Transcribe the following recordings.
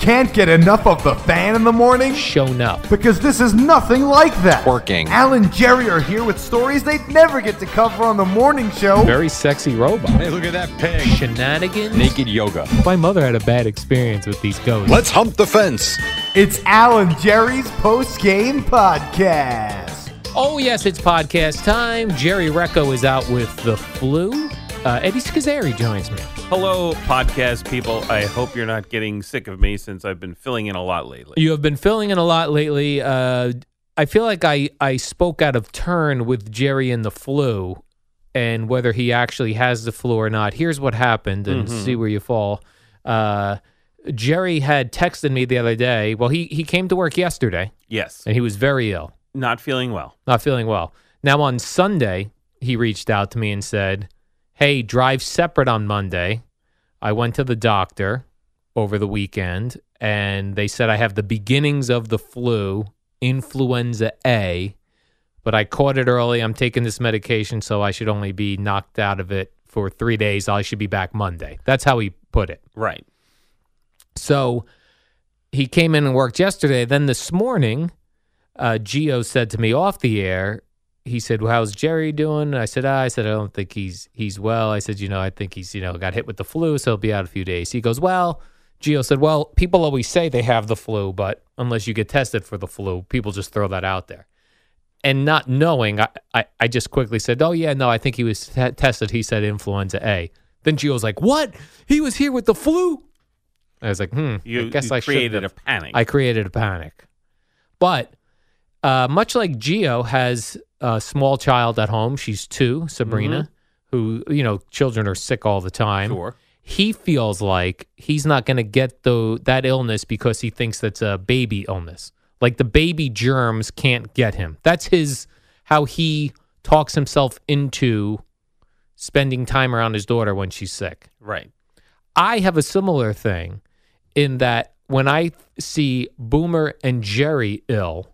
Can't get enough of the fan in the morning? shown up. Because this is nothing like that. Working. Al and Jerry are here with stories they'd never get to cover on the morning show. Very sexy robot. Hey, look at that pig. Shenanigans. Naked yoga. My mother had a bad experience with these ghosts. Let's hump the fence. It's Al and Jerry's post game podcast. Oh, yes, it's podcast time. Jerry Recco is out with the flu. Uh, Eddie Scozzare joins me. Hello, podcast people. I hope you're not getting sick of me since I've been filling in a lot lately. You have been filling in a lot lately. Uh, I feel like I, I spoke out of turn with Jerry and the flu and whether he actually has the flu or not. Here's what happened and see where you fall. Uh, Jerry had texted me the other day. Well, he, he came to work yesterday Yes, and he was very ill. not feeling well. not feeling well. Now on Sunday, he reached out to me and said, "Hey, drive separate on Monday." I went to the doctor over the weekend and they said I have the beginnings of the flu, influenza A, but I caught it early. I'm taking this medication so I should only be knocked out of it for 3 days. I should be back Monday. That's how he put it. Right. So he came in and worked yesterday. Then this morning, uh, Gio said to me off the air, he said, well, "How's Jerry doing?" I said, ah, "I said I don't think he's he's well." I said, "You know, I think he's you know got hit with the flu, so he'll be out a few days." He goes, "Well." Gio said, "Well, people always say they have the flu, but unless you get tested for the flu, people just throw that out there." And not knowing, I, I, I just quickly said, "Oh yeah, no, I think he was t- tested." He said influenza A. Then Gio's like, "What? He was here with the flu?" I was like, "Hmm." You, I guess you I created a panic. I created a panic. But uh, much like Gio has a small child at home, she's two, Sabrina, mm-hmm. who, you know, children are sick all the time. Sure. He feels like he's not going to get the, that illness because he thinks that's a baby illness. Like the baby germs can't get him. That's his, how he talks himself into spending time around his daughter when she's sick. right. I have a similar thing in that when I see Boomer and Jerry ill,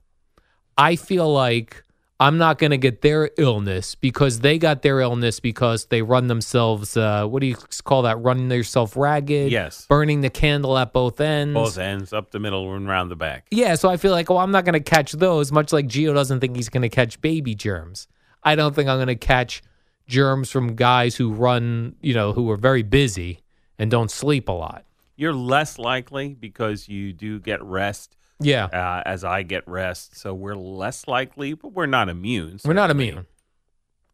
I feel like I'm not going to get their illness because they got their illness because they run themselves, uh, what do you call that? Running themselves ragged? Yes. Burning the candle at both ends. Both ends, up the middle and round the back. Yeah, so I feel like, oh, I'm not going to catch those, much like Gio doesn't think he's going to catch baby germs. I don't think I'm going to catch germs from guys who run, you know, who are very busy and don't sleep a lot. You're less likely because you do get rest, Yeah. uh, as I get rest. So we're less likely, but we're not immune. We're not immune.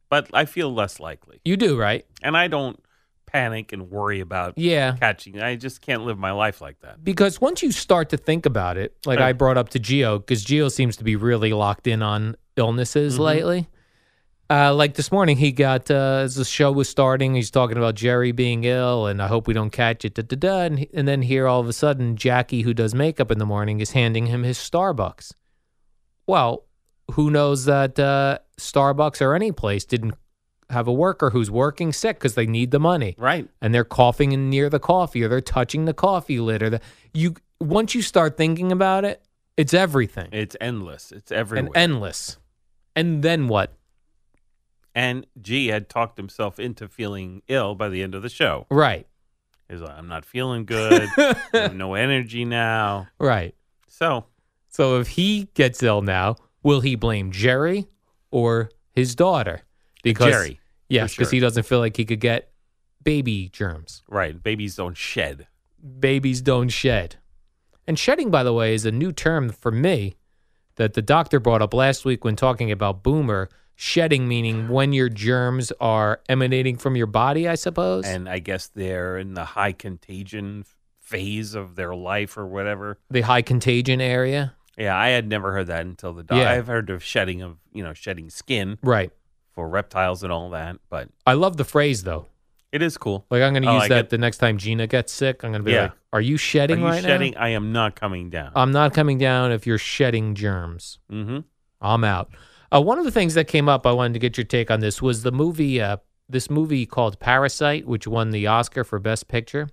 But I feel less likely. You do, right? And I don't panic and worry about Yeah. catching. I just can't live my life like that. Because once you start to think about it, like Right. I brought up to Gio, because Gio seems to be really locked in on illnesses Mm-hmm. lately. Uh, like this morning, he got uh, as the show was starting, he's talking about Jerry being ill, and I hope we don't catch it. Da, da, da, and, and then here, all of a sudden, Jackie, who does makeup in the morning, is handing him his Starbucks. Well, who knows that uh, Starbucks or any place didn't have a worker who's working sick because they need the money Right. and they're coughing in near the coffee or they're touching the coffee lid or the you once you start thinking about it it's everything It's endless. It's everywhere. and endless and then what And G had talked himself into feeling ill by the end of the show. right He's like, I'm not feeling good. I have no energy now. right So so if he gets ill now will he blame jerry or his daughter uh, because Jerry, yes because sure. he doesn't feel like he could get baby germs right, babies don't shed. babies don't shed. And shedding, by the way, is a new term for me that the doctor brought up last week when talking about Boomer. Shedding meaning when your germs are emanating from your body, I suppose. and I guess they're in the high contagion phase of their life or whatever. the high contagion area. Yeah, I had never heard that until the doc. Yeah. I've heard of shedding of you know shedding skin Right. for reptiles and all that, but I love the phrase though. it is cool. Like I'm going to I use like that it. the next time Gina gets sick. I'm going to be Yeah. like, "Are you Are shedding you right shedding? I am not coming down. I'm not coming down if you're shedding germs. mm-hmm. I'm out. Uh, one of the things that came up, I wanted to get your take on this, was the movie. Uh, this movie called Parasite, which won the Oscar for Best Picture.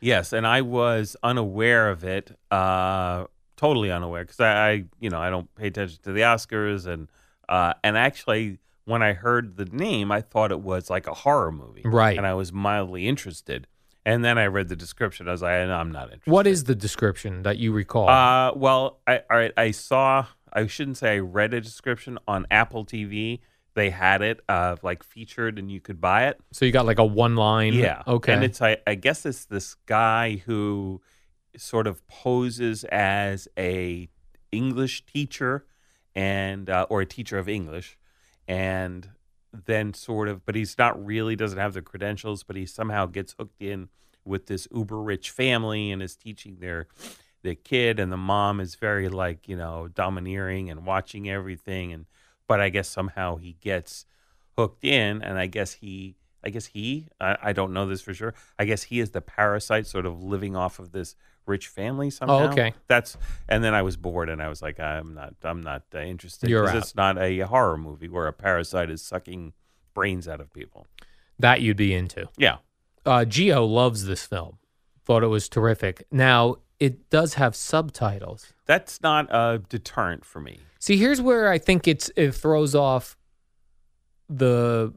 Yes, and I was unaware of it, uh, totally unaware, because I, I, you know, I don't pay attention to the Oscars, and uh, and actually, when I heard the name, I thought it was like a horror movie, Right. And I was mildly interested, and then I read the description. I was like, I'm not interested. What is the description that you recall? Uh, well, I, all right, I saw. I shouldn't say I read a description on Apple TV. They had it, uh, like featured, and you could buy it. so you got like a one line. Yeah. Okay. And it's I, I guess it's this guy who sort of poses as a English teacher and uh, or a teacher of English and then sort of but he's not really doesn't have the credentials but he somehow gets hooked in with this uber rich family and is teaching their the kid and the mom is very like you know domineering and watching everything and but i guess somehow he gets hooked in and i guess he i guess he i, I don't know this for sure i guess he is the parasite sort of living off of this rich family somehow okay. that's and then i was bored and i was like i'm not i'm not uh, interested You're 'cause out. it's not a horror movie where a parasite is sucking brains out of people that you'd be into. yeah Uh, Gio loves this film. Thought it was terrific. Now it does have subtitles. that's not a deterrent for me See, here's where I think it's it throws off the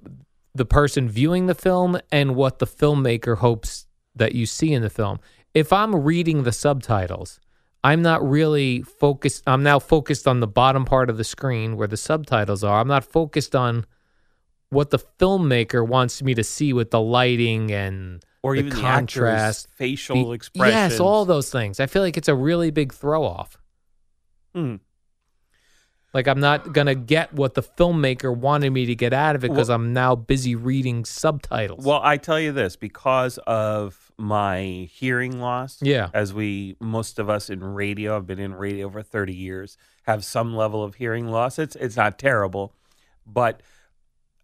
the person viewing the film and what the filmmaker hopes that you see in the film. If I'm reading the subtitles, I'm not really focused. I'm now focused on the bottom part of the screen where the subtitles are. I'm not focused on what the filmmaker wants me to see with the lighting and or the even contrast, the facial expressions Yes, all those things. I feel like it's a really big throw off. Hmm. Like I'm not gonna get what the filmmaker wanted me to get out of it because Well- I'm now busy reading subtitles. Well, I tell you this because of my hearing loss. Yeah. As we, most of us in radio, I've been in radio for 30 years, have some level of hearing loss. It's, it's not terrible, but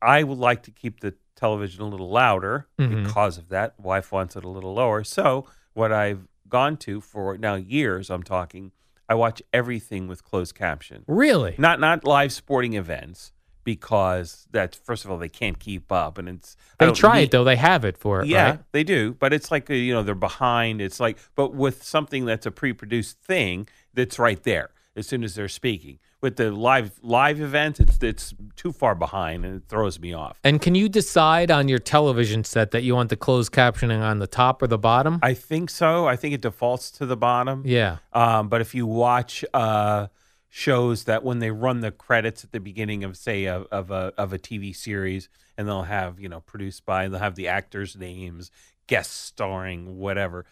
I would like to keep the television a little louder Mhm. because of that. Wife wants it a little lower. So, what I've gone to for now years, I'm talking, I watch everything with closed caption really? not not live sporting events because that's first of all they can't keep up and it's They try need- it though. They have it for it. yeah right? they do but it's like uh, you know they're behind it's like but with something that's a pre-produced thing that's right there as soon as they're speaking with the live live event it's it's too far behind and it throws me off And can you decide on your television set that you want the closed captioning on the top or the bottom? I think so I think it defaults to the bottom yeah. Um, but if you watch uh, shows that when they run the credits at the beginning of say of, of a of a TV series, and they'll have you know produced by, they'll have the actors' names, guest starring, whatever.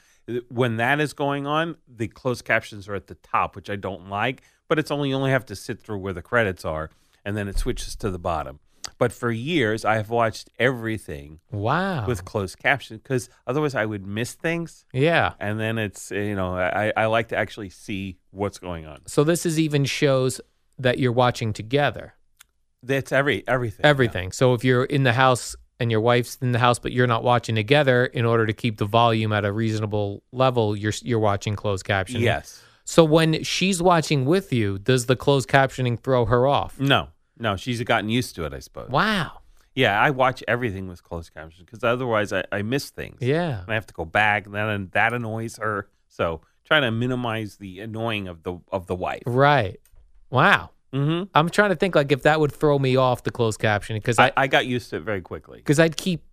When that is going on, the closed captions are at the top, which I don't like. But it's only you only have to sit through where the credits are, and then it switches to the bottom. But for years, I have watched everything Wow. with closed caption, because otherwise I would miss things yeah. and then it's you know I, I like to actually see what's going on. So this is even shows that you're watching together. That's every everything. Everything. So if you're in the house and your wife's in the house, but you're not watching together, in order to keep the volume at a reasonable level, you're you're watching closed caption. Yes. So when she's watching with you, does the closed captioning throw her off? No. No. She's gotten used to it, I suppose. Wow. Yeah. I watch everything with closed captions because otherwise I, I miss things. Yeah. And I have to go back, and then that annoys her. So trying to minimize the annoying of the of the wife. Right. Wow. Mm-hmm. I'm trying to think like if that would throw me off the closed captioning because I I, I got used to it very quickly. because I'd keep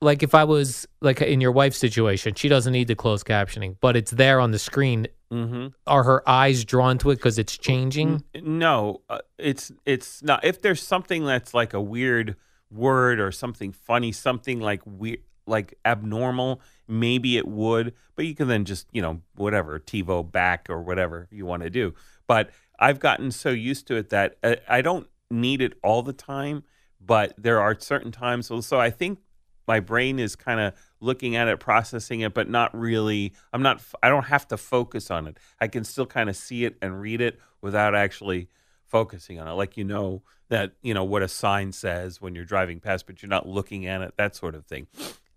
like if I was like in your wife's situation, she doesn't need the closed captioning, but it's there on the screen. Mm-hmm. Are her eyes drawn to it because it's changing? No, uh, it's it's not. If there's something that's like a weird word or something funny, something like weird, like abnormal, maybe it would. But you can then just you know whatever TiVo back or whatever you want to do. But I've gotten so used to it that uh, I don't need it all the time, but there are certain times. So, so I think my brain is kind of looking at it, processing it, but not really. I'm not. I don't have to focus on it. I can still kind of see it and read it without actually focusing on it. Like you know that you know what a sign says when you're driving past, but you're not looking at it. That sort of thing.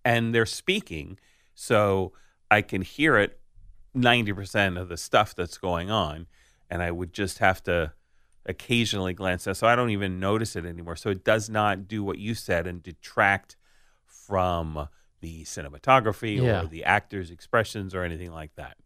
And they're speaking, so I can hear it 90% of the stuff that's going on and I would just have to occasionally glance at. So I don't even notice it anymore. So it does not do what you said and detract from the cinematography Yeah. or the actors' expressions or anything like that.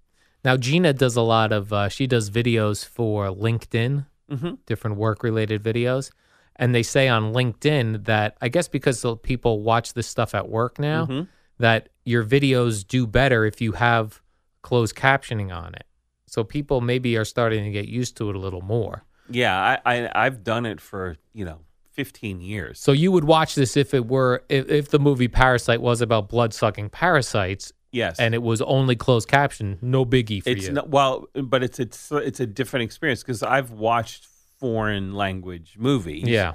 Now Gina does a lot of uh, she does videos for LinkedIn, Mhm. different work related videos, and they say on LinkedIn that I guess because the people watch this stuff at work now Mhm. that your videos do better if you have closed captioning on it. So people maybe are starting to get used to it a little more. Yeah, I, I I've done it for you know 15 years. So you would watch this if it were if, if the movie Parasite was about blood sucking parasites yes, and it was only closed caption, no biggie for it's you. not, well, but it's it's it's a different experience because I've watched foreign language movies. yeah.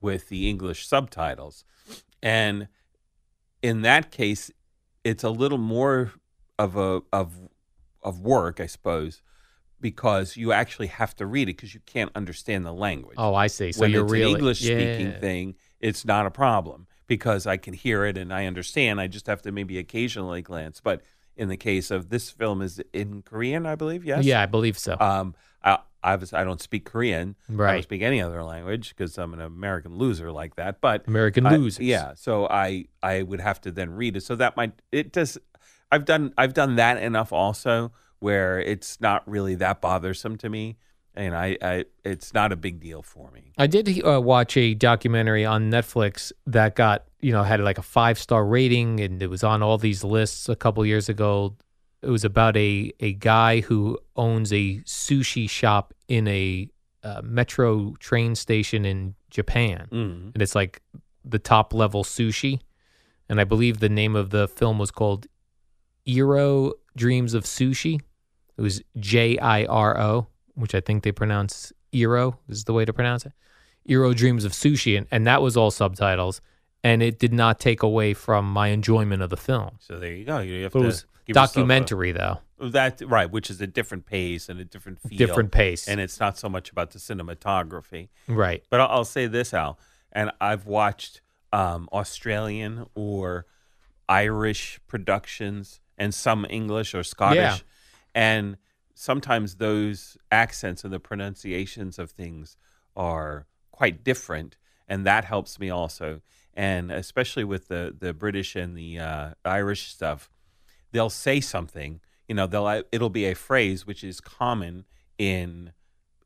with the English subtitles. And in that case, it's a little more of a of of work, I suppose, because you actually have to read it because you can't understand the language. Oh, I see. So when you're it's really an English speaking yeah. thing, it's not a problem because I can hear it and I understand. I just have to maybe occasionally glance. But in the case of this film, is in Korean, I believe. Yes. Yeah, I believe so. Um, I, obviously, I don't speak Korean. I Right. don't speak any other language because I'm an American loser like that. But American loser. yeah. So I I would have to then read it. So that might it does. I've done I've done that enough also where it's not really that bothersome to me, and I, I it's not a big deal for me. I did uh, watch a documentary on Netflix that got, you know, had like a five star rating and it was on all these lists a couple years ago. It was about a, a guy who owns a sushi shop in a uh, metro train station in Japan. Mm. And it's like the top level sushi. And I believe the name of the film was called Iro Dreams of Sushi. It was J I R O, which I think they pronounce Iro is the way to pronounce it. Iro Dreams of Sushi, and, and that was all subtitles, and it did not take away from my enjoyment of the film. So there you go. You have But it to was yourself a- documentary though, that right, which is a different pace and a different feel, different pace, and it's not so much about the cinematography. right? But I'll, I'll say this, Al, and I've watched um, Australian or Irish productions and some English or Scottish, Yeah. and sometimes those accents and the pronunciations of things are quite different, and that helps me also. And especially with the the British and the uh, Irish stuff, they'll say something, you know, they'll it'll be a phrase which is common in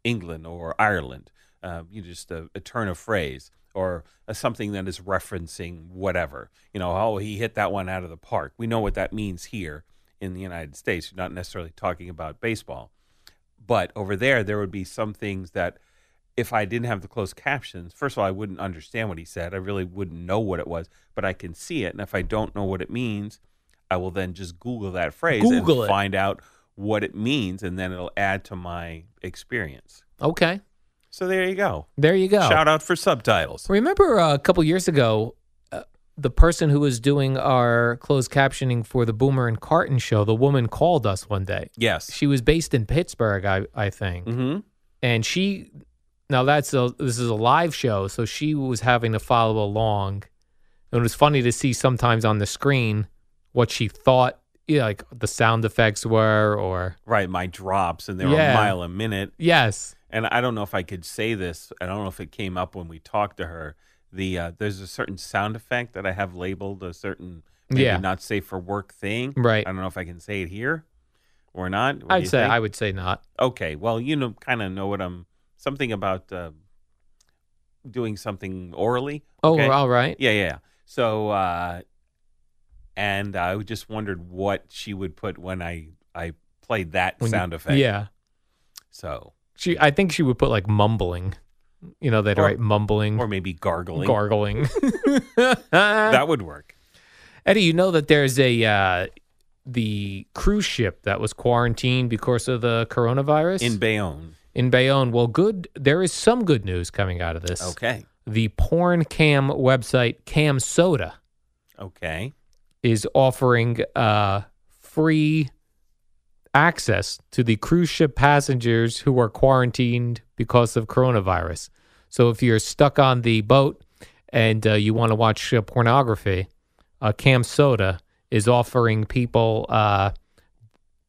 England or Ireland, uh, you know, just a, a turn of phrase or a, something that is referencing whatever. You know, oh, he hit that one out of the park. We know what that means here in the United States. You're not necessarily talking about baseball, but over there, there would be some things that if I didn't have the closed captions, first of all, I wouldn't understand what he said. I really wouldn't know what it was, but I can see it. And if I don't know what it means, I will then just Google that phrase Google and it. find out what it means, and then it'll add to my experience. Okay, So there you go. there you go. Shout out for subtitles. Remember uh, a couple years ago, uh, the person who was doing our closed captioning for the Boomer and Carton show, the woman called us one day. Yes. She was based in Pittsburgh, I, I think, Mm-hmm. and she. Now that's a this is a live show, so she was having to follow along. And it was funny to see sometimes on the screen what she thought, yeah, like the sound effects were, or Right. My drops, and they were Yeah. a mile a minute. yes, And I don't know if I could say this. I don't know if it came up when we talked to her. The uh, there's a certain sound effect that I have labeled a certain maybe Yeah. not safe for work thing. Right. I don't know if I can say it here or not. What do I'd you say think? I would say not. Okay. Well, you know, kind of know what I'm. Something about uh, doing something orally. Oh, okay? all right. Yeah, yeah. yeah. So, uh, and I just wondered what she would put when I I played that When you- sound effect. Yeah, So, she. I think she would put like mumbling. You know, they'd Or- write mumbling, or maybe gargling. gargling. that would work. Eddie, you know that there's a uh, the cruise ship that was quarantined because of the coronavirus In Bayonne. in Bayonne. Well, good. There is some good news coming out of this. Okay. The porn cam website CamSoda Okay. Is offering uh, free access to the cruise ship passengers who are quarantined because of coronavirus. So if you're stuck on the boat and uh, you want to watch uh, pornography, uh, CamSoda is offering people uh,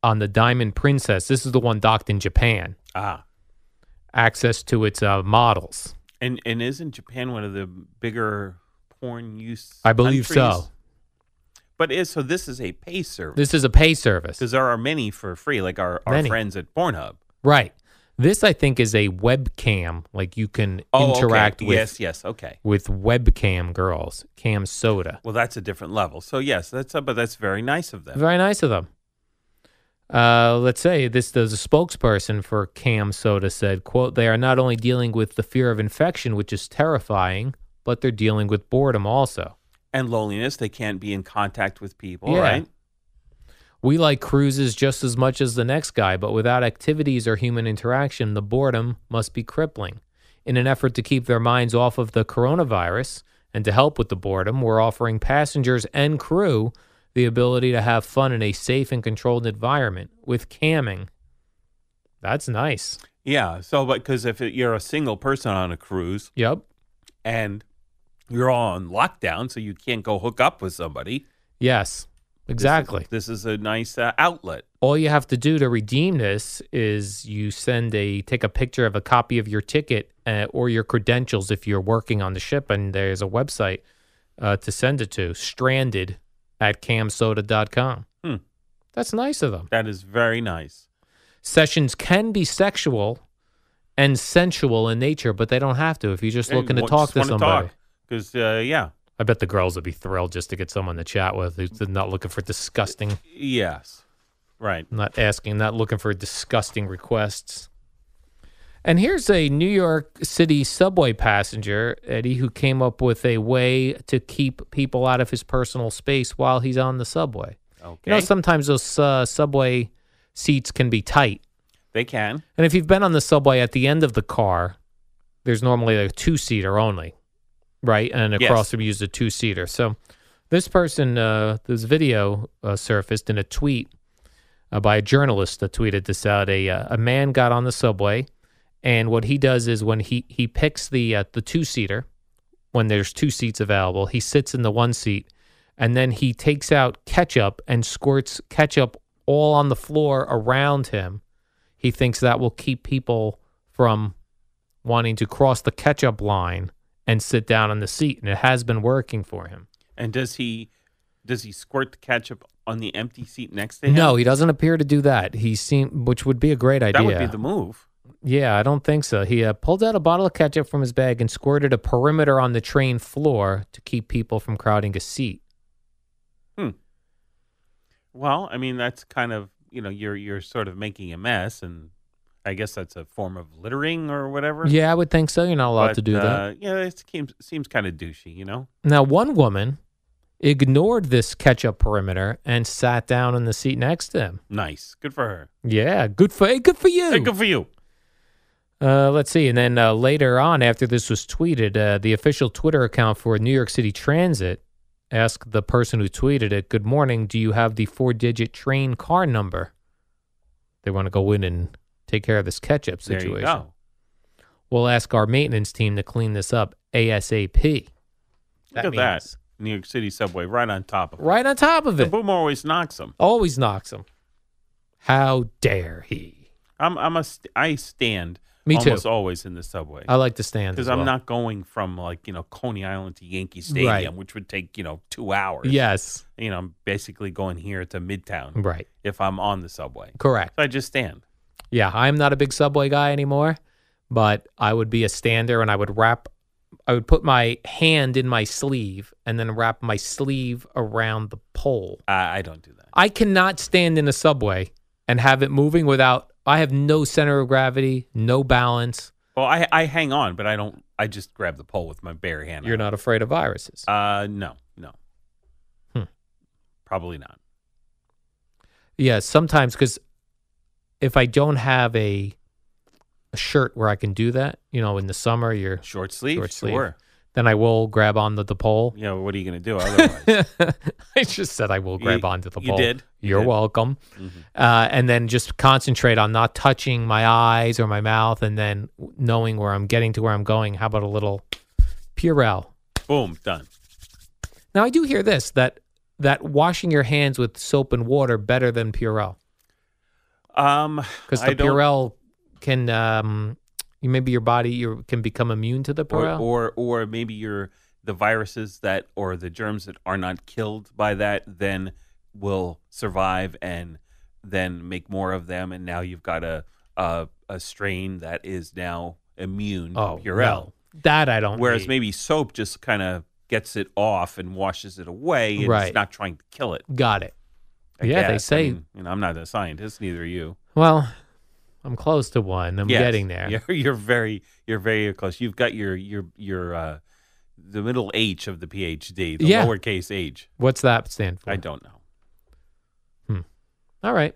on the Diamond Princess. This is the one docked in Japan. Ah. Access to its uh, models. And and isn't Japan one of the bigger porn use? I believe so. But is so this is a pay service This is a pay service. because there are many for free, like our, our Many. friends at Pornhub. Right. This I think is a webcam, like you can Oh, okay. interact with Yes, yes, okay. with webcam girls, CamSoda. Well, that's a different level. So yes, that's but that's very nice of them. Very nice of them. Uh, let's say this there's a spokesperson for CamSoda said, quote, they are not only dealing with the fear of infection, which is terrifying, but they're dealing with boredom also. And loneliness. They can't be in contact with people, Yeah. right? We like cruises just as much as the next guy, but without activities or human interaction, the boredom must be crippling. In an effort to keep their minds off of the coronavirus and to help with the boredom, we're offering passengers and crew the ability to have fun in a safe and controlled environment with camming. That's nice. Yeah. So, but because if it, you're a single person on a cruise Yep. and you're on lockdown, so you can't go hook up with somebody. Yes. this is- Exactly. This is, a nice uh, outlet. all you have to do to redeem this is you send a take a picture of a copy of your ticket uh, or your credentials if you're working on the ship and there's a website uh, to send it to stranded at camsoda.com Hmm. that's nice of them That is very nice. sessions can be sexual and sensual in nature but they don't have to if you're just looking to talk to somebody Because uh, yeah, i bet the girls would be thrilled just to get someone to chat with who's not looking for disgusting yes, right. not asking, not looking for disgusting requests. And here's a New York City subway passenger, Eddie, who came up with a way to keep people out of his personal space while he's on the subway. Okay, You know, sometimes those uh, subway seats can be tight. they can. And if you've been on the subway at the end of the car, there's normally a two seater only, right? And across Yes. from you is a two seater. So this person, uh, this video uh, surfaced in a tweet uh, by a journalist that tweeted this out. A, uh, a man got on the subway, and what he does is when he, he picks the, uh, the two seater, when there's two seats available, he sits in the one seat and then he takes out ketchup and squirts ketchup all on the floor around him. He thinks that will keep people from wanting to cross the ketchup line and sit down on the seat, and it has been working for him. And does he does he squirt the ketchup on the empty seat next to him? No, he doesn't appear to do that. He seemed, which would be a great idea. that would be the move. Yeah, I don't think so. He uh, pulled out a bottle of ketchup from his bag and squirted a perimeter on the train floor to keep people from crowding a seat. Hmm. Well, I mean that's kind of you know you're you're sort of making a mess, and I guess that's a form of littering or whatever. Yeah, I would think so. You're not allowed But, to do that. uh, Yeah, it seems seems kind of douchey, you know. Now, one woman ignored this ketchup perimeter and sat down in the seat next to him. Nice, good for her. Yeah, good for hey, good for you. Hey, good for you. Uh, let's see. And then uh, later on, after this was tweeted, uh, the official Twitter account for New York City Transit asked the person who tweeted it, Good morning. Do you have the four digit train car number? They want to go in and take care of this ketchup situation. There you go. We'll ask our maintenance team to clean this up ASAP. Look at that. New York City subway, right on top of it. Right on top of it. The it. boom always knocks them. Always knocks him. How dare he? I'm I'm a I stand Me too. almost always in the subway I like to stand because I'm well. not going from like you know Coney Island to Yankee Stadium, Right. which would take you know two hours. Yes. you know I'm basically going here to Midtown Right. if I'm on the subway. Correct. So I just stand. Yeah, I'm not a big subway guy anymore, but I would be a stander and I would wrap I would put my hand in my sleeve and then wrap my sleeve around the pole. I, I don't do that. I cannot stand in a subway and have it moving without I have no center of gravity, no balance. Well, I I hang on, but I don't. I just grab the pole with my bare hand. You're not afraid of viruses. Uh, no, no. Hmm. Probably not. Yeah, sometimes because if I don't have a a shirt where I can do that. You know, in the summer, you're Short sleeve, Short sleeve. sure. then I will grab onto the pole. Know, what are you going to do otherwise? I just said I will grab You- onto the you pole. did. You You're did. Mm-hmm. welcome. Uh, and then just concentrate on not touching my eyes or my mouth, and then knowing where I'm getting to where I'm going. How about a little Purell? Boom, done. Now I do hear this that that washing your hands with soap and water better than Purell Um, because the don't- Purell can um, you maybe your body you can become immune to the or, Purell. or or maybe your the viruses that or the germs that are not killed by that then will survive and then make more of them and now you've got a a, a strain that is now immune oh, to Purell. no. that I don't. Know. Whereas need. maybe soap just kind of gets it off and washes it away and Right. it's not trying to kill it. got it. I Yeah, they say- I mean, you know, I'm not a scientist, neither are you. Well, I'm close to one. I'm Yes, getting there. You're, you're very, you're very close. You've got your, your, your, uh, the middle H of the PhD, the Yeah. lowercase H. What's that stand for? I don't know. All right.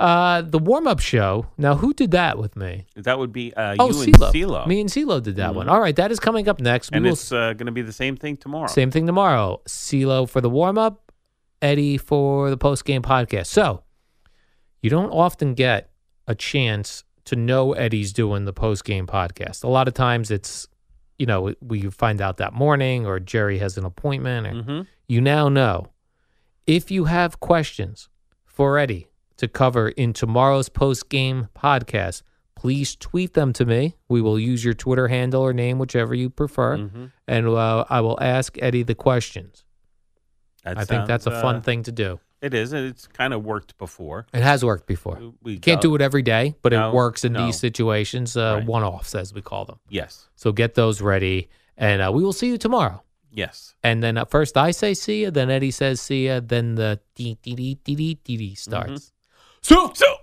Uh, the warm up show. Now, who did that with me? That would be uh, oh, you and CeeLo. Me and CeeLo did that one. Mhm. All right, that is coming up next. And will it's uh, going to be the same thing tomorrow. Same thing tomorrow. CeeLo for the warm up, Eddie for the post game podcast. So you don't often get a chance to know Eddie's doing the post game podcast. A lot of times it's, you know, we find out that morning or Jerry has an appointment. Or hmm You now know. If you have questions for Eddie to cover in tomorrow's post game podcast, please tweet them to me. We will use your Twitter handle or name, whichever you prefer hmm and uh, I will ask Eddie the questions. That I think that's a sounds, fun uh, thing to do. It is. and It's kind of worked before. It has worked before. We Can't do it every day, but No, it works in no. these situations, uh, Right. one-offs as we call them. Yes. So get those ready, and uh, we will see you tomorrow. Yes. And then at first I say see ya, then Eddie says see ya, then the dee dee dee dee dee dee dee starts. So, so.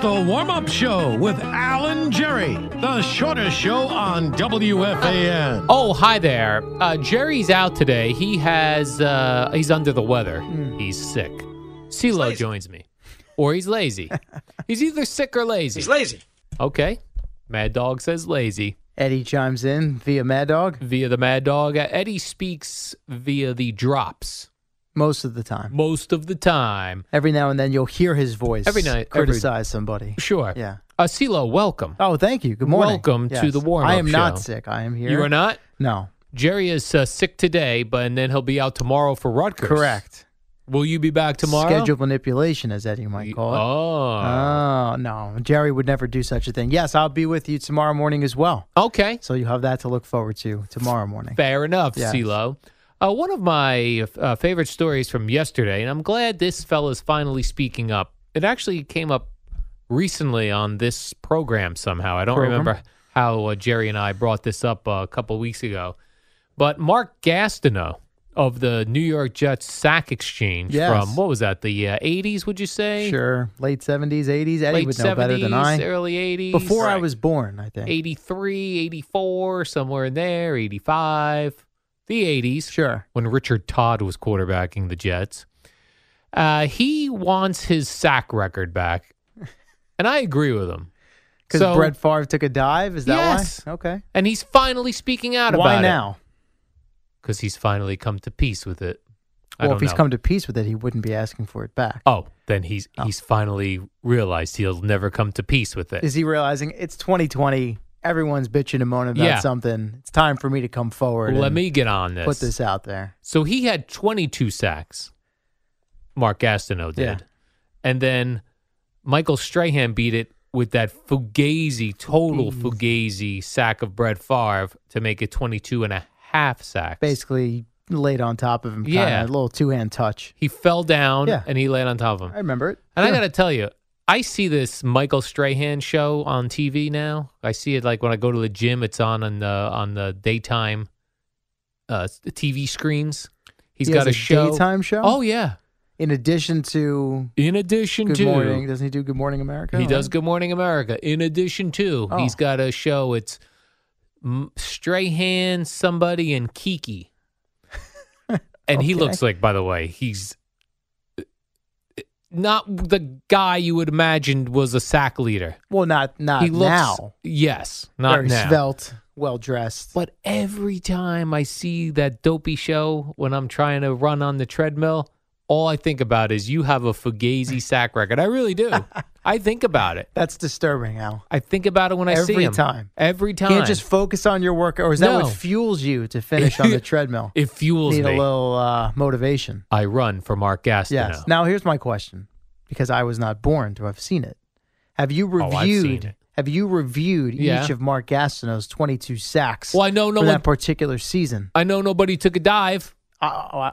The warm up show with Al and Jerry, the shortest show on WFAN. Oh, hi there. Uh, Jerry's out today. He has uh, he's under the weather. He's sick. CeeLo joins me, or he's lazy. he's either sick or lazy. He's lazy. Okay. Mad Dog says lazy Eddie chimes in via Mad Dog via the Mad Dog. Uh, Eddie speaks via the drops most of the time. most of the time. Every now and then you'll hear his voice. Every night- every- criticize somebody. Sure. Yeah. Uh, CeeLo, welcome. Oh, thank you. Good morning. Welcome to the warm-up I am not sick. I am here. You are not? No. Jerry is uh, sick today, but and then he'll be out tomorrow for Rutgers. Correct. Will you be back tomorrow? Schedule manipulation, as Eddie might call it. Oh. Oh, no. Jerry would never do such a thing. Yes, I'll be with you tomorrow morning as well. okay. So you have that to look forward to tomorrow morning. Fair enough, Yes. CeeLo. Uh, one of my uh, favorite stories from yesterday, and I'm glad this fella's finally speaking up. It actually came up recently on this program somehow. I don't Program? remember how uh, Jerry and I brought this up uh, a couple weeks ago. But Mark Gastineau of the New York Jets sack exchange Yes. from, what was that, the uh, 80s, would you say? Sure. Late 70s, 80s. Eddie Late would know 70s, better than I. early 80s. Before I was born, I think. 83, 84, somewhere in there, 85, the 80s. Sure. when Richard Todd was quarterbacking the Jets. Uh, he wants his sack record back, and I agree with him. Because So- Brett Favre took a dive? Is that Yes. why? Okay. And he's finally speaking out Why about now? It. Why now? Because he's finally come to peace with it. I Well, if he's know. come to peace with it, he wouldn't be asking for it back. oh, then he's he's finally realized he'll never come to peace with it. Is he realizing it's 2020? Everyone's bitching and moaning about Yeah. something. It's time for me to come forward. Let and me get on this. put this out there. So he had 22 sacks. Mark Gastineau did. Yeah. And then Michael Strahan beat it with that fugazi, total fugazi sack of Brett Favre to make it 22 and a half sacks. Basically, laid on top of him. Kinda, Yeah. a little two hand touch. He fell down Yeah. and he laid on top of him. I remember it. And I got to tell you, I see this Michael Strahan show on TV now. I see it like when I go to the gym, it's on on the on the daytime uh, TV screens. He's He got has a show. daytime show. Oh yeah. in addition to In addition Good to Morning, doesn't he do Good Morning America? He does Good Morning America. In addition to, Oh. he's got a show. It's Strahan, somebody, and Keke. and he looks like, by the way, he's not the guy you would imagine was a sack leader. Well, not not he looks now. yes, not Very now. svelte, well dressed. But every time I see that dopey show when I'm trying to run on the treadmill, all I think about is you have a Fugazi sack record. I really do. I think about it. That's disturbing, Al. I think about it when I see Every him. time. Every time. Can't just focus on your work, or is that No. what fuels you to finish on the treadmill? it fuels Need me. a little uh, motivation. I run for Mark Gastineau. Yes. Now here's my question, because I was not born to have seen it. Have you Oh, I've seen reviewed? it. have you reviewed Yeah. each of Mark Gastineau's 22 sacks Well, I know no for one. that particular season? I know nobody took a dive. I,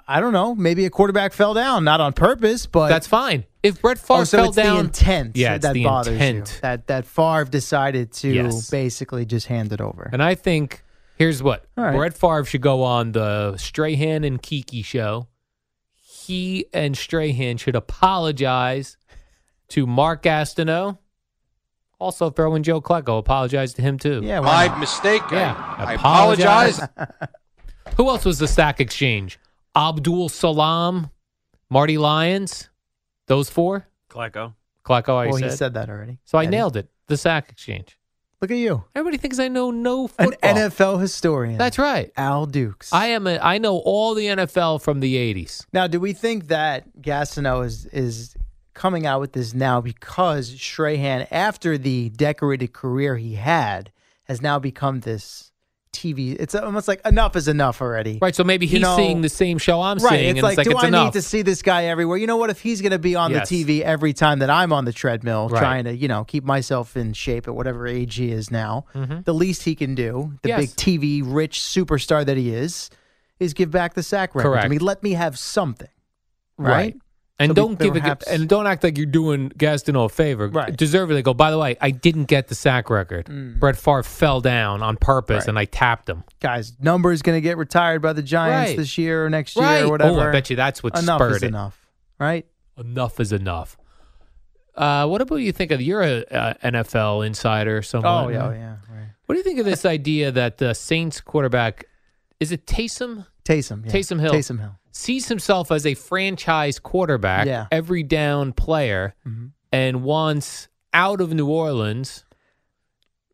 I, I don't know. Maybe a quarterback fell down, not on purpose, but That's fine. If Brett Favre oh, so fell it's down, the intent Yeah, it's that the bothers intent. you. That that Favre decided to Yes. basically just hand it over. and I think here's what All right. Brett Favre should go on the Strahan and Keke show. He and Strahan should apologize to Mark Gastineau. Also, throw in Joe Klecko. Apologize to him too. yeah, My not? mistake. Yeah. I, I Apologize. apologize. Who else was the sack exchange? Abdul Salaam, Marty Lyons. Those four. Klecko. Klecko, I well, said. he said that already. So I nailed it. The sack exchange. Look at you, Everybody thinks I know no football. an. NFL historian. That's right. Al Dukes. I am. A, I know all the NFL from the '80s. Now, do we think that Gastineau is is coming out with this now because Strahan, after the decorated career he had, has now become this TV? It's almost like enough is enough already. Right. So maybe You he's know- seeing the same show I'm Right. seeing, It's and like, it's like do it's I enough. need to see this guy everywhere? You know what? If he's going to be on Yes. the TV every time that I'm on the treadmill, Right. trying to you know keep myself in shape at whatever age he is now, the least he can do, the Mm-hmm. Yes. big TV rich superstar that he is, is give back the sack record. Correct. I mean, let me have something. Right. Right. And So don't give it, perhaps- and don't act like you're doing Gastineau a favor. Right. Deservedly go. By the way, I didn't get the sack record. Brett Favre fell down on purpose, Right. and I tapped him. Guy's number is going to get retired by the Giants Right. this year or next year or whatever. Oh, I bet you that's what enough spurred is it. enough, right? Enough is enough. Uh, what about you think of? You're a, uh NFL insider, someone. Oh yeah, oh, yeah. Right. What do you think of this idea that the Saints quarterback is it Taysom Taysom, yeah. Taysom Hill. Taysom Hill. sees himself as a franchise quarterback, Yeah. Mm-hmm. every down player, and wants out of New Orleans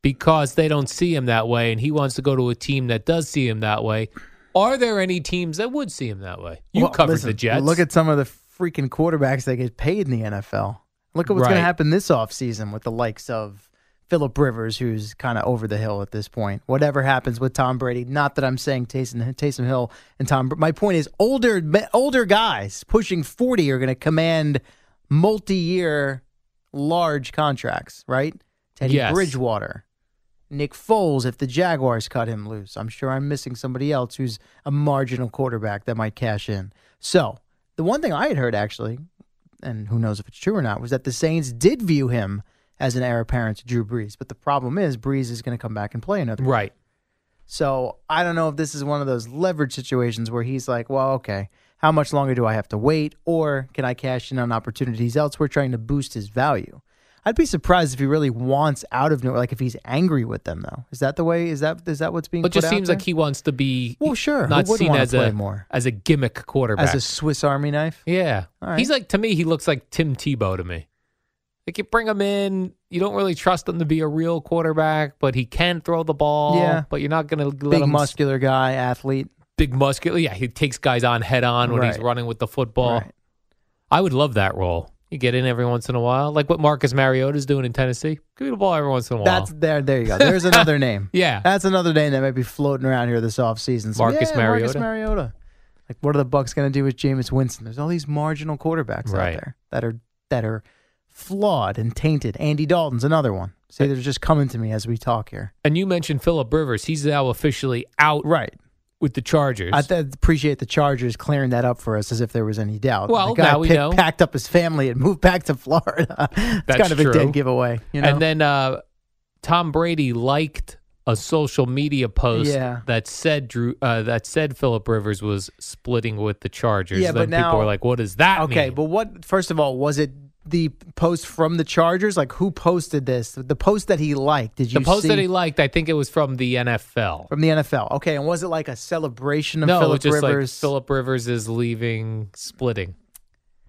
because they don't see him that way, and he wants to go to a team that does see him that way. Are there any teams that would see him that way? You Well, covered listen, the Jets. Look at some of the freaking quarterbacks that get paid in the NFL. Look at what's going to happen this offseason with the likes of Philip Rivers, who's kind of over the hill at this point. Whatever happens with Tom Brady, not that I'm saying Taysom, Taysom Hill and Tom. My point is, older older guys pushing 40 are going to command multi-year, large contracts, right? Teddy Yes. Bridgewater, Nick Foles, if the Jaguars cut him loose. I'm sure I'm missing somebody else who's a marginal quarterback that might cash in. So, the one thing I had heard actually, and who knows if it's true or not, was that the Saints did view him as an heir apparent to Drew Brees. But the problem is, Brees is going to come back and play another. right. So, I don't know if this is one of those leverage situations where he's like, well, okay, how much longer do I have to wait? Or can I cash in on opportunities elsewhere trying to boost his value? I'd be surprised if he really wants out of New like if he's angry with them though. Is that the way? Is that is that what's being? But it just seems like he wants to be Well, sure. Not seen as a more? as a gimmick quarterback. as a Swiss Army knife. yeah, right. he's like to me. He looks like Tim Tebow to me. Like you bring him in, you don't really trust him to be a real quarterback, but he can throw the ball. Yeah. but you're not going to let Big him muscular guy, athlete. big muscular. Yeah, he takes guys on head on when he's running with the football. Right. I would love that role. You get in every once in a while, like what Marcus Mariota is doing in Tennessee. Give me the ball every once in a while. That's there. There you go. There's another name. Yeah. that's another name that might be floating around here this offseason. So, Marcus yeah, Marcus Mariota. Mariota. Like, what are the Bucs going to do with Jameis Winston? There's all these marginal quarterbacks Right. out there that are that are flawed and tainted. Andy Dalton's another one. See, they're just coming to me as we talk here. and you mentioned Philip Rivers. He's now officially out Right. with the Chargers. I th- appreciate the Chargers clearing that up for us as if there was any doubt. Well, the guy now we picked- know. packed up his family and moved back to Florida. it's That's kind of a true. dead giveaway. You know? And then uh, Tom Brady liked a social media post Yeah. that said Drew uh, that said Philip Rivers was splitting with the Chargers. Yeah, then but now- people were like, "What does that Okay, mean?" but what? First of all, was it the post from the Chargers? Like who posted this? The post that he liked? Did you the post see that he liked, I think it was from the NFL. from the NFL? Okay, and was it like a celebration of no, Philip just Rivers? like Philip Rivers is leaving, splitting.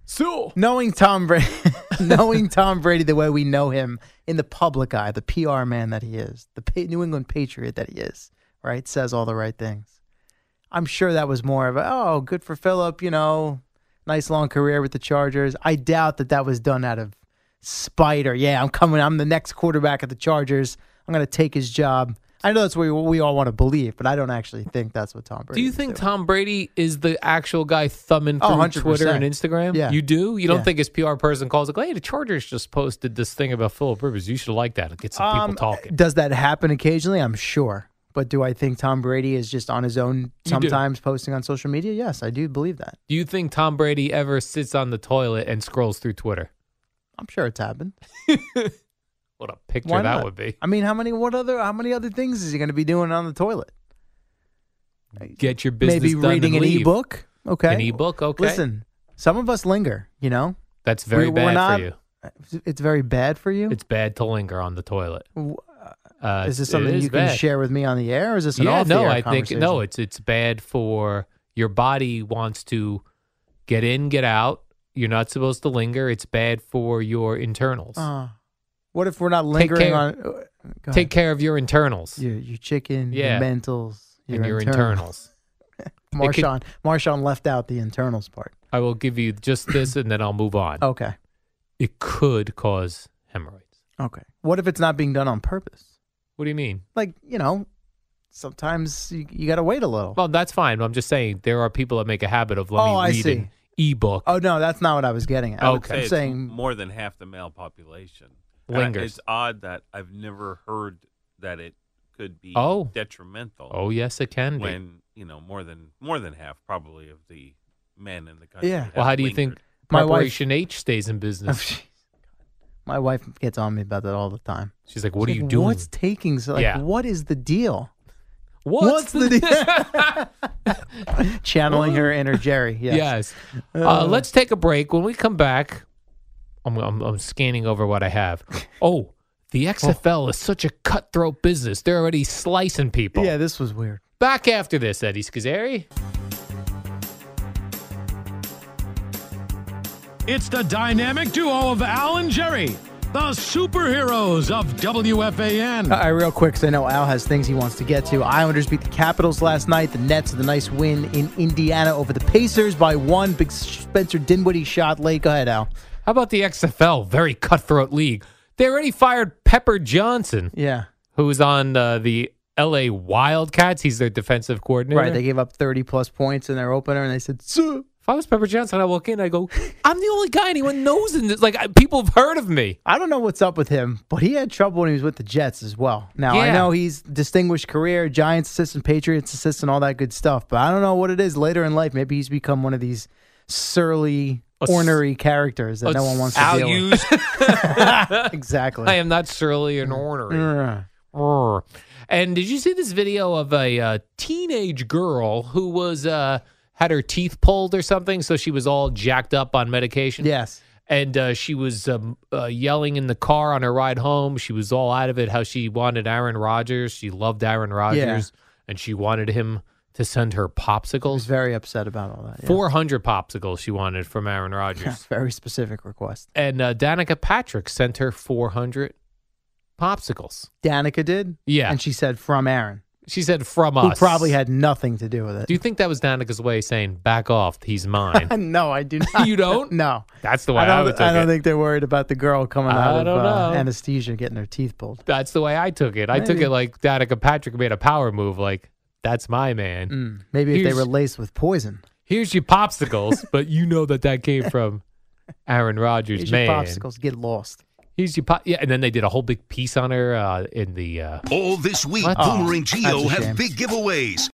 So knowing Tom Brady, knowing Tom Brady the way we know him in the public eye, the PR man that he is, the Pa- New England Patriot that he is, right? Says all the right things. I'm sure that was more of a, oh, good for Philip, you know, nice long career with the Chargers. I doubt that that was done out of spite or, yeah, I'm coming, I'm the next quarterback at the Chargers. I'm going to take his job. I know that's what we, we all want to believe, but I don't actually think that's what Tom Brady Do you think doing. Tom Brady is the actual guy thumbing Oh, through 100%. Twitter and Instagram? Yeah. You do? You don't Yeah. think his PR person calls like, hey, the Chargers just posted this thing about Philip Rivers. You should like that and get some people Um, talking. Does that happen occasionally? I'm sure. But do I think Tom Brady is just on his own sometimes posting on social media? Yes, I do believe that. Do you think Tom Brady ever sits on the toilet and scrolls through Twitter? I'm sure it's happened. What a picture Why that not? would be. I mean, how many what other how many other things is he going to be doing on the toilet? Get your business Maybe done reading and an leave. ebook. Okay. An ebook, okay. Listen, some of us linger, you know? That's very We- we're bad not- for you. It's very bad for you. It's bad to linger on the toilet. W- Uh, is this something is you can share with me on the air or is this an yeah, off no, I think no. It's it's bad for your body wants to get in, get out. You're not supposed to linger. It's bad for your internals. Uh, what if we're not Take lingering care- on Take care of your internals your your chicken, Yeah. your mentals, and your internal. internals. Marshawn, Marshawn left out the internals part. I will give you just this, and then I'll move on. Okay. It could cause hemorrhoids. Okay. What if it's not being done on purpose? What do you mean? Like, you know, sometimes you, you got to wait a little. Well, that's fine. I'm just saying there are people that make a habit of let Oh, me I read see. an ebook. oh, no, that's not what I was getting at. I was Okay. Say it's saying, more than half the male population. And Lingers. It's odd that I've never heard that it could be Oh. detrimental. Oh, yes, it can be. when you know more than more than half probably of the men in the country. Yeah. have Well, how do you lingered. think My wife- Preparation H stays in business? my wife gets on me about that all the time. She's like, "What are She's you like, doing? What's taking so, like, Yeah. what is the deal? What's, the deal? Channeling her inner Jerry. Yes. Yes. Uh, let's take a break. When we come back, I'm, I'm, I'm scanning over what I have. Oh, the XFL is such a cutthroat business. They're already slicing people. Yeah, this was weird. Back after this, Eddie Scozzare. It's the dynamic duo of Al and Jerry, the superheroes of WFAN. All right, real quick, because I know Al has things he wants to get to. Islanders beat the Capitals last night. The Nets with a nice win in Indiana over the Pacers by one. Big Spencer Dinwiddie shot late. Go ahead, Al. How about the XFL? Very cutthroat league. They already fired Pepper Johnson, Yeah. who's on uh, the LA Wildcats. He's their defensive coordinator. Right. They gave up 30 plus points in their opener, and they said, "Sir." If I was Pepper Johnson, I walk in, I go, I'm the only guy anyone knows in this. Like, I- people have heard of me. I don't know what's up with him, but he had trouble when he was with the Jets as well. Now, I know he's distinguished career, Giants assistant, Patriots assistant, all that good stuff, but I don't know what it is later in life. Maybe he's become one of these surly, A ornery characters that no one wants to deal used with. exactly. I am not surly and ornery. And did you see this video of a uh, teenage girl who was uh, had her teeth pulled or something, so she was all jacked up on medication? Yes. And uh, she was um, uh, yelling in the car on her ride home. She was all out of it. How she wanted Aaron Rodgers. She loved Aaron Rodgers, and she wanted him to send her popsicles. very upset about all that. yeah. Four hundred popsicles she wanted from Aaron Rodgers. Very specific request. and uh, Danica Patrick sent her four hundred popsicles. Danica did. Yeah. And she said from Aaron, She said from who us. probably had nothing to do with it. Do you think that was Danica's way of saying "back off"? He's mine. no, I do not. You don't? No. That's the way I I, don't, would take it. I don't it. think they're worried about the girl coming out I of uh, anesthesia getting her teeth pulled. That's the way I took it. I took it like Danica Patrick made a power move. Like that's my man. Mm, maybe if they were laced with poison. Here's your popsicles, but you know that that came from Aaron Rodgers, Here's man. your popsicles. Get lost. Here's your. Yeah, and then they did a whole big piece on her uh, in the. Uh, All this week, What? Boomer and Gio have big giveaways.